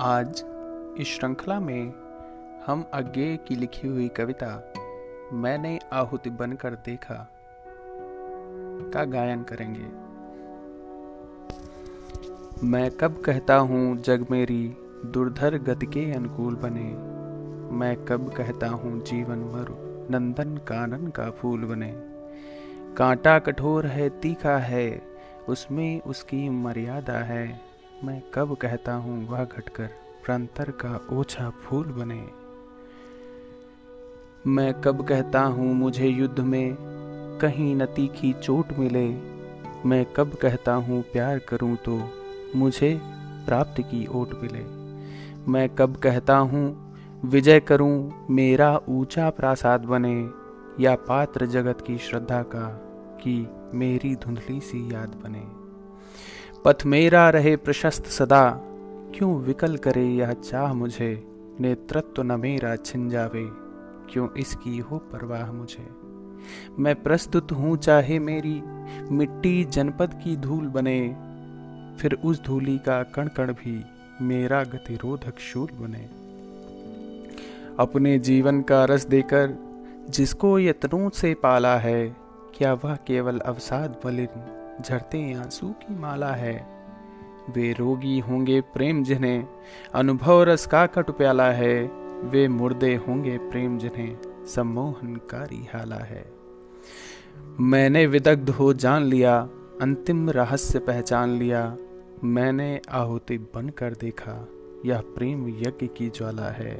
आज इस श्रृंखला में हम अज्ञे की लिखी हुई कविता मैंने आहुति बनकर देखा का गायन करेंगे। मैं कब कहता हूँ, जग मेरी दुर्धर गति के अनुकूल बने मैं कब कहता हूँ, जीवन मरु नंदन कानन का फूल बने कांटा कठोर है, तीखा है, उसमें उसकी मर्यादा है। मैं कब कहता हूँ वह घटकर प्रांतर का ओछा फूल बने। मैं कब कहता हूँ मुझे युद्ध में कहीं नती की चोट मिले। मैं कब कहता हूँ प्यार करूँ तो मुझे प्राप्त की ओट मिले। मैं कब कहता हूँ विजय करूँ मेरा ऊँचा प्रासाद बने। या पात्र जगत की श्रद्धा का कि मेरी धुंधली सी याद बने। पथ मेरा रहे प्रशस्त सदा। क्यों विकल करे यह चाह मुझे? नेतृत्व न मेरा छिन जावे। क्यों इसकी हो परवाह मुझे? मैं प्रस्तुत हूँ चाहे मेरी। मिट्टी जनपद की धूल बने। फिर उस धूली का कण कण भी मेरा गतिरोधक शूल बने। अपने जीवन का रस देकर जिसको यत्नों से पाला है, क्या वह केवल अवसाद मलिन? झरते आँसू की माला है। वे रोगी होंगे प्रेम जिन्हें, अनुभव रस का कट प्याला है। वे मुर्दे होंगे प्रेम जिन्हें, सम्मोहनकारी हाला है। मैंने विदग्ध हो जान लिया, अंतिम रहस्य पहचान लिया। मैंने आहुति बनकर देखा, यह प्रेम यज्ञ की ज्वाला है।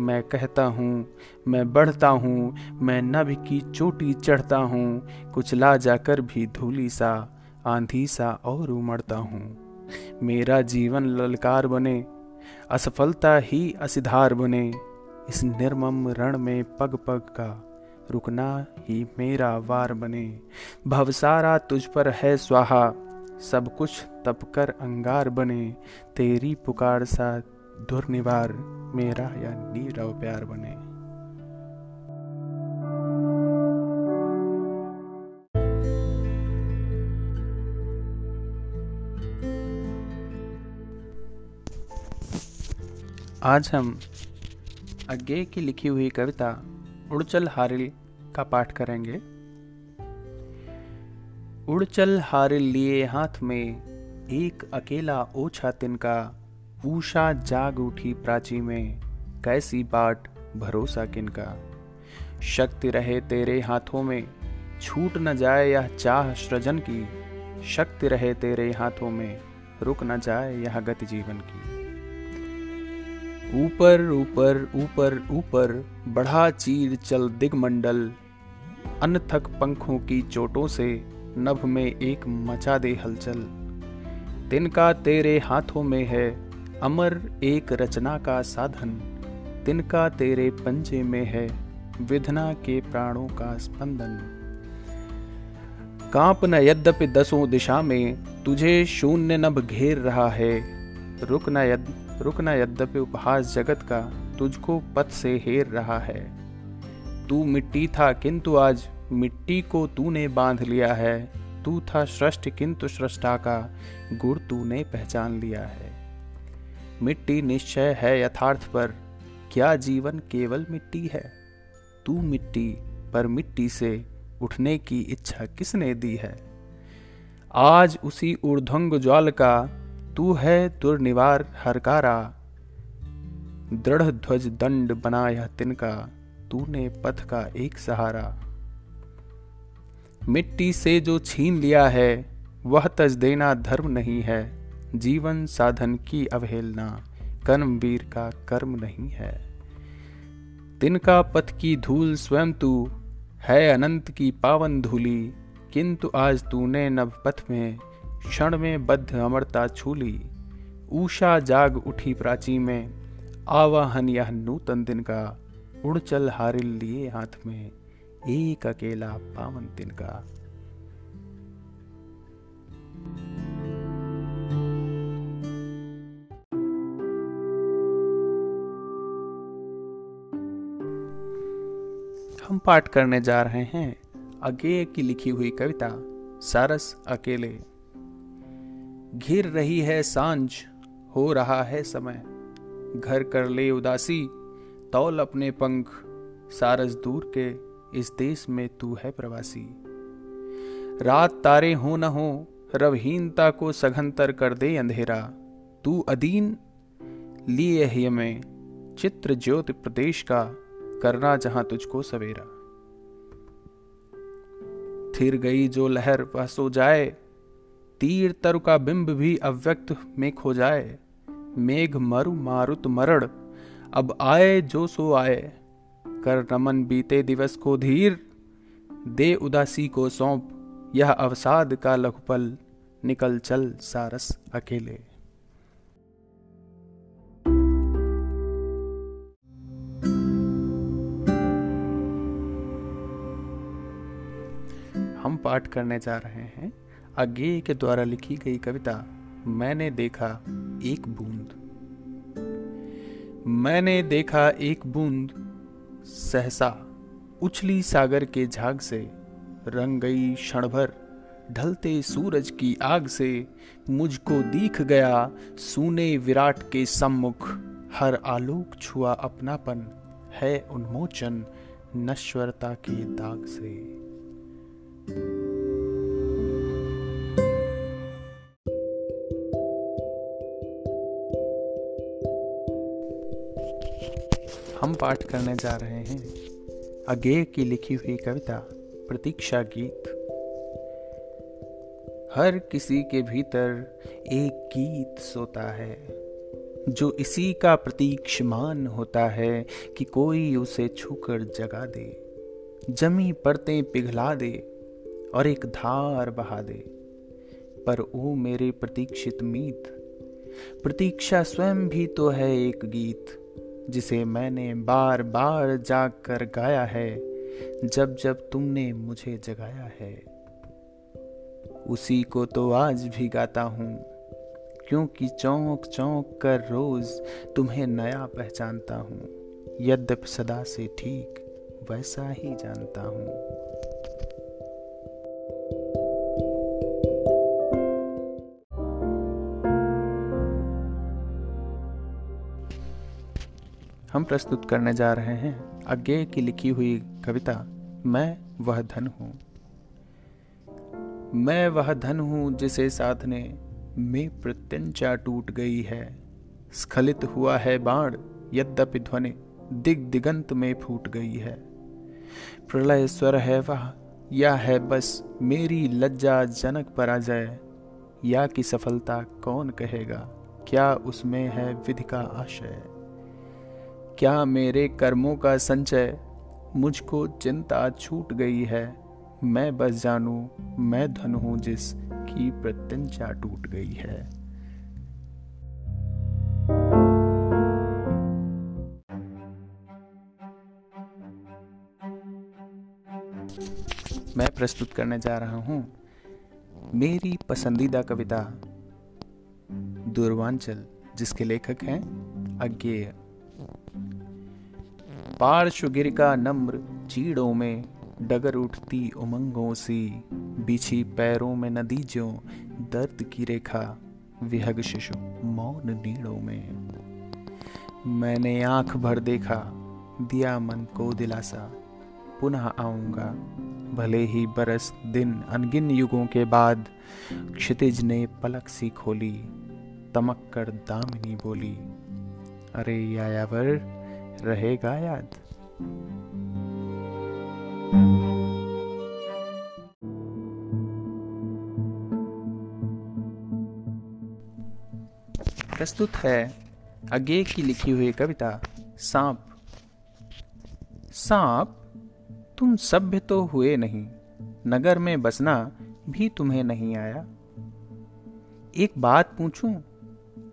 मैं कहता हूँ, मैं बढ़ता हूँ, मैं नभ की चोटी चढ़ता हूँ, कुछ ला जाकर भी धूली सा, आंधी सा और उमड़ता हूँ। मेरा जीवन ललकार बने, असफलता ही असिधार बने, इस निर्मम रण में पग पग का रुकना ही मेरा वार बने। भवसारा तुझ पर है स्वाहा, सब कुछ तप कर अंगार बने, तेरी पुकार सा दुर्निवार मेरा या नीरव प्यार बने। आज हम अज्ञे की लिखी हुई कविता उड़चल हारिल का पाठ करेंगे। उड़चल हारिल लिए हाथ में एक अकेला ओछा तिनका पूषा जाग उठी प्राची में, कैसी बाट भरोसा किनका शक्ति रहे तेरे हाथों में, छूट न जाए यह चाह सृजन की। शक्ति रहे तेरे हाथों में, रुक न जाए यह गति जीवन की। ऊपर ऊपर ऊपर ऊपर, बढ़ा चीर चल दिगमंडल। अनथक पंखों की चोटों से नभ में एक मचा दे हलचल। तिनका तेरे हाथों में है अमर एक रचना का साधन, तिनका तेरे पंजे में है विधना के प्राणों का स्पंदन। काँप न यद्यपि दसों दिशा में, तुझे शून्य नभ घेर रहा है। रुक न यद, रुक न यद्यपि उपहास जगत का तुझको पथ से हेर रहा है। तू मिट्टी था किंतु आज मिट्टी को तूने बाँध लिया है। तू था सृष्ट किंतु सृष्टा का गुड़ तूने पहचान लिया है। मिट्टी निश्चय है यथार्थ पर। क्या जीवन केवल मिट्टी है? तू मिट्टी पर मिट्टी से उठने की इच्छा किसने दी है? आज उसी ऊर्ध्वंग ज्वाल का, तू है दुर्निवार हरकारा। दृढ़ ध्वज दंड बनाया तिनका तूने पथ का एक सहारा। मिट्टी से जो छीन लिया है, वह तज देना धर्म नहीं है। जीवन साधन की अवहेलना, कर्मवीर का कर्म नहीं है। तिनका पथ की धूल स्वयं तू, है अनंत की पावन धूली। किंतु आज तूने नव पथ में, क्षण में बद्ध अमरता छूली। ऊषा जाग उठी प्राची में, आवाहन यह नूतन दिन का। उड़ चल हारिल लिए हाथ में, एक अकेला पावन दिन का। हम पाठ करने जा रहे हैं अगेय की लिखी हुई कविता, सारस अकेले। घिर रही है साँझ, हो रहा है समय। घर कर ले उदासी, तौल अपने पंख। सारस दूर के इस देश में तू है प्रवासी। रात तारे हो न हो, रवहीनता को सघनतर कर दे अंधेरा। तू अदीन, लिए ही में चित्र ज्योति प्रदेश का। करना जहाँ तुझको सवेरा। थिर गई जो लहर वह सो जाए, तीर तरु का बिंब भी अव्यक्त में खो जाए। मेघ मरु मारुत मरण अब आए जो सो आए। कर रमन बीते दिवस को धीर, दे उदासी को सौंप, यह अवसाद का लघुपल, निकल चल सारस अकेले। पाठ करने जा रहे हैं अज्ञेय के द्वारा लिखी गई कविता, मैंने देखा एक बूंद। मैंने देखा एक बूंद, सहसा उछली सागर के झाग से, रंग गई क्षण भर, ढलते सूरज की आग से, मुझको दीख गया सूने विराट के सम्मुख, हर आलोक छुआ अपनापन है उन्मोचन नश्वरता के दाग से। हम पाठ करने जा रहे हैं अगे की लिखी हुई कविता, प्रतीक्षा गीत। हर किसी के भीतर एक गीत सोता है, जो इसी का प्रतीक्षमान होता है कि कोई उसे छूकर जगा दे, जमी परतें पिघला दे और एक धार बहा दे। पर ओ मेरे प्रतीक्षित मीत, प्रतीक्षा स्वयं भी तो है एक गीत, जिसे मैंने बार बार जाग कर गाया है जब जब तुमने मुझे जगाया है। उसी को तो आज भी गाता हूँ, क्योंकि चौंक चौंक कर रोज तुम्हें नया पहचानता हूँ। यद्यप सदा से ठीक, वैसा ही जानता हूँ। हम प्रस्तुत करने जा रहे हैं अज्ञे की लिखी हुई कविता, मैं वह धन हूँ। मैं वह धन हूँ जिसे साधने में प्रत्यंचा टूट गई है। स्खलित हुआ है बाण, यद्यपि ध्वनि दिग दिगंत में फूट गई है। प्रलय स्वर है वह, या है बस मेरी लज्जा जनक पराजय। या की सफलता कौन कहेगा, क्या उसमें है विधि का आशय? क्या मेरे कर्मों का संचय मुझको चिंता छूट गई है? मैं बस जानू, मैं धन हूँ जिस की प्रत्यंचा टूट गई है। मैं प्रस्तुत करने जा रहा हूँ। मेरी पसंदीदा कविता, दूरवांचल, जिसके लेखक हैं अज्ञेय। पार्श्वगिर का नम्र चीड़ों में डगर उठती उमंगों सी, बिछी पैरों में नदी जो दर्द की रेखा, विहग शिशु, मौन नीड़ों में। मैंने आँख भर देखा, दिया मन को दिलासा, पुनः आऊँगा, भले ही बरस दिन अनगिन युगों के बाद, क्षितिज ने पलक सी खोली तमक कर दामिनी बोली अरे यायावर रहेगा याद। प्रस्तुत है अगे की लिखी हुई कविता, सांप। सांप, तुम सभ्य तो हुए नहीं, नगर में बसना भी तुम्हें नहीं आया। एक बात पूछूँ,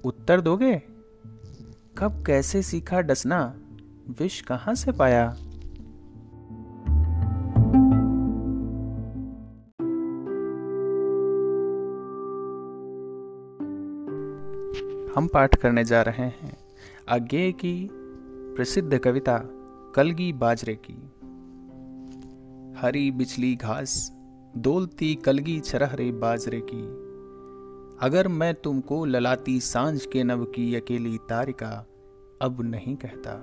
उत्तर दोगे? कब कैसे सीखा डसना, विष कहाँ से पाया? हम पाठ करने जा रहे हैं आगे की प्रसिद्ध कविता, कलगी बाजरे की। हरी बिचली घास, दोलती कलगी छरहरे बाजरे की। अगर मैं तुमको ललाती साँझ के नव की अकेली तारिका अब नहीं कहता,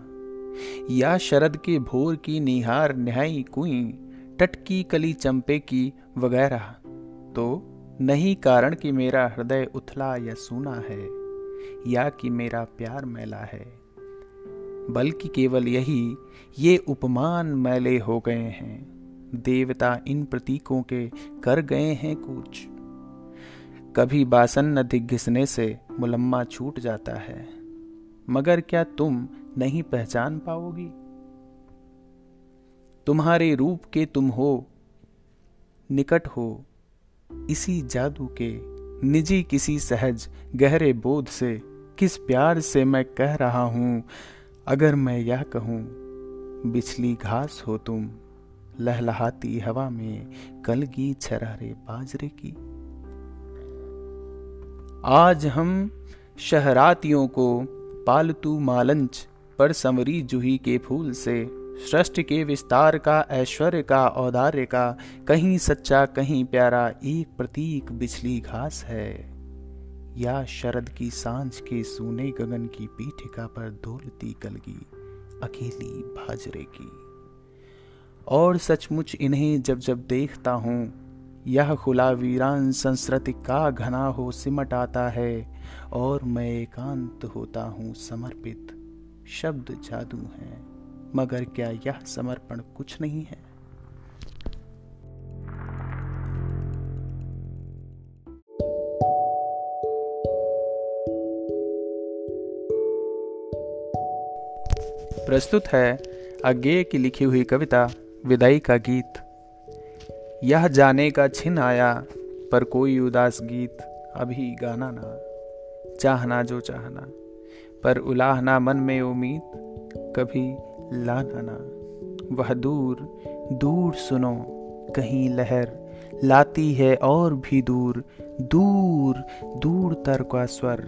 या शरद के भोर की निहार न्याई कुई, टटकी कली चंपे की वगैरह तो नहीं कारण कि मेरा हृदय उथला या सूना है, या कि मेरा प्यार मैला है। बल्कि केवल यही, ये उपमान मैले हो गए हैं, देवता इन प्रतीकों के कर गए हैं कुछ कभी बासन न घिसने से मुलम्मा छूट जाता है। मगर क्या तुम नहीं पहचान पाओगी? तुम्हारे रूप के तुम हो, निकट हो, इसी जादू के, निजी किसी सहज, गहरे बोध से, किस प्यार से मैं कह रहा हूँ, अगर मैं यह कहूँ, बिछली घास हो तुम, लहलहाती हवा में कलगी छरारे बाजरे की। आज हम शहरातियों को पालतू मालंच पर समरी जूही के फूल से, सृष्टि के विस्तार का, ऐश्वर्य का, औदार्य का, कहीं सच्चा, कहीं प्यारा, एक प्रतीक बिछली घास है। या शरद की साँझ के सूने गगन की पीठिका पर दौलती कलगी, अकेली भाजरे की। और सचमुच इन्हें जब जब देखता हूँ यह खुला वीरान संस्कृति का घना हो सिमट आता है, और मैं एकांत होता हूँ समर्पित। शब्द जादू है, मगर क्या यह समर्पण कुछ नहीं है? प्रस्तुत है अज्ञे की लिखी हुई कविता, विदाई का गीत। यह जाने का छिन आया, पर कोई उदास गीत अभी गाना ना, चाहना जो चाहना, पर उलाहना मन में उम्मीद कभी लाना ना। वह दूर दूर सुनो, कहीं लहर लाती है और भी दूर दूर दूर तर का स्वर।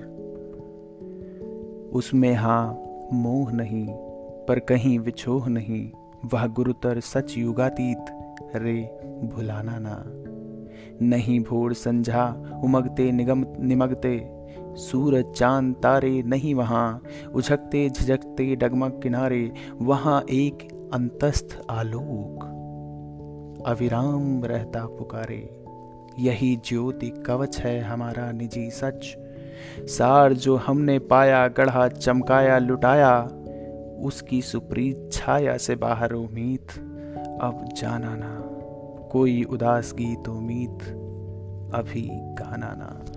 उसमें हाँ मोह नहीं, पर कहीं विछोह नहीं, वह गुरुतर सच युगातीत रे भुलाना ना। नहीं भोर संझा उमगते निगम निमगते, सूरज चाँद तारे नहीं वहाँ उछकते झिझकते डगमग किनारे, वहाँ एक अंतस्थ आलोक। अविराम रहता पुकारे, यही ज्योति कवच है हमारा निजी सच। सार जो हमने पाया, गढ़ा, चमकाया, लुटाया, उसकी सुप्रीत छाया से बाहर उम्मीद। अब जाना ना। कोई उदास गीत उम्मीद अभी गाना ना।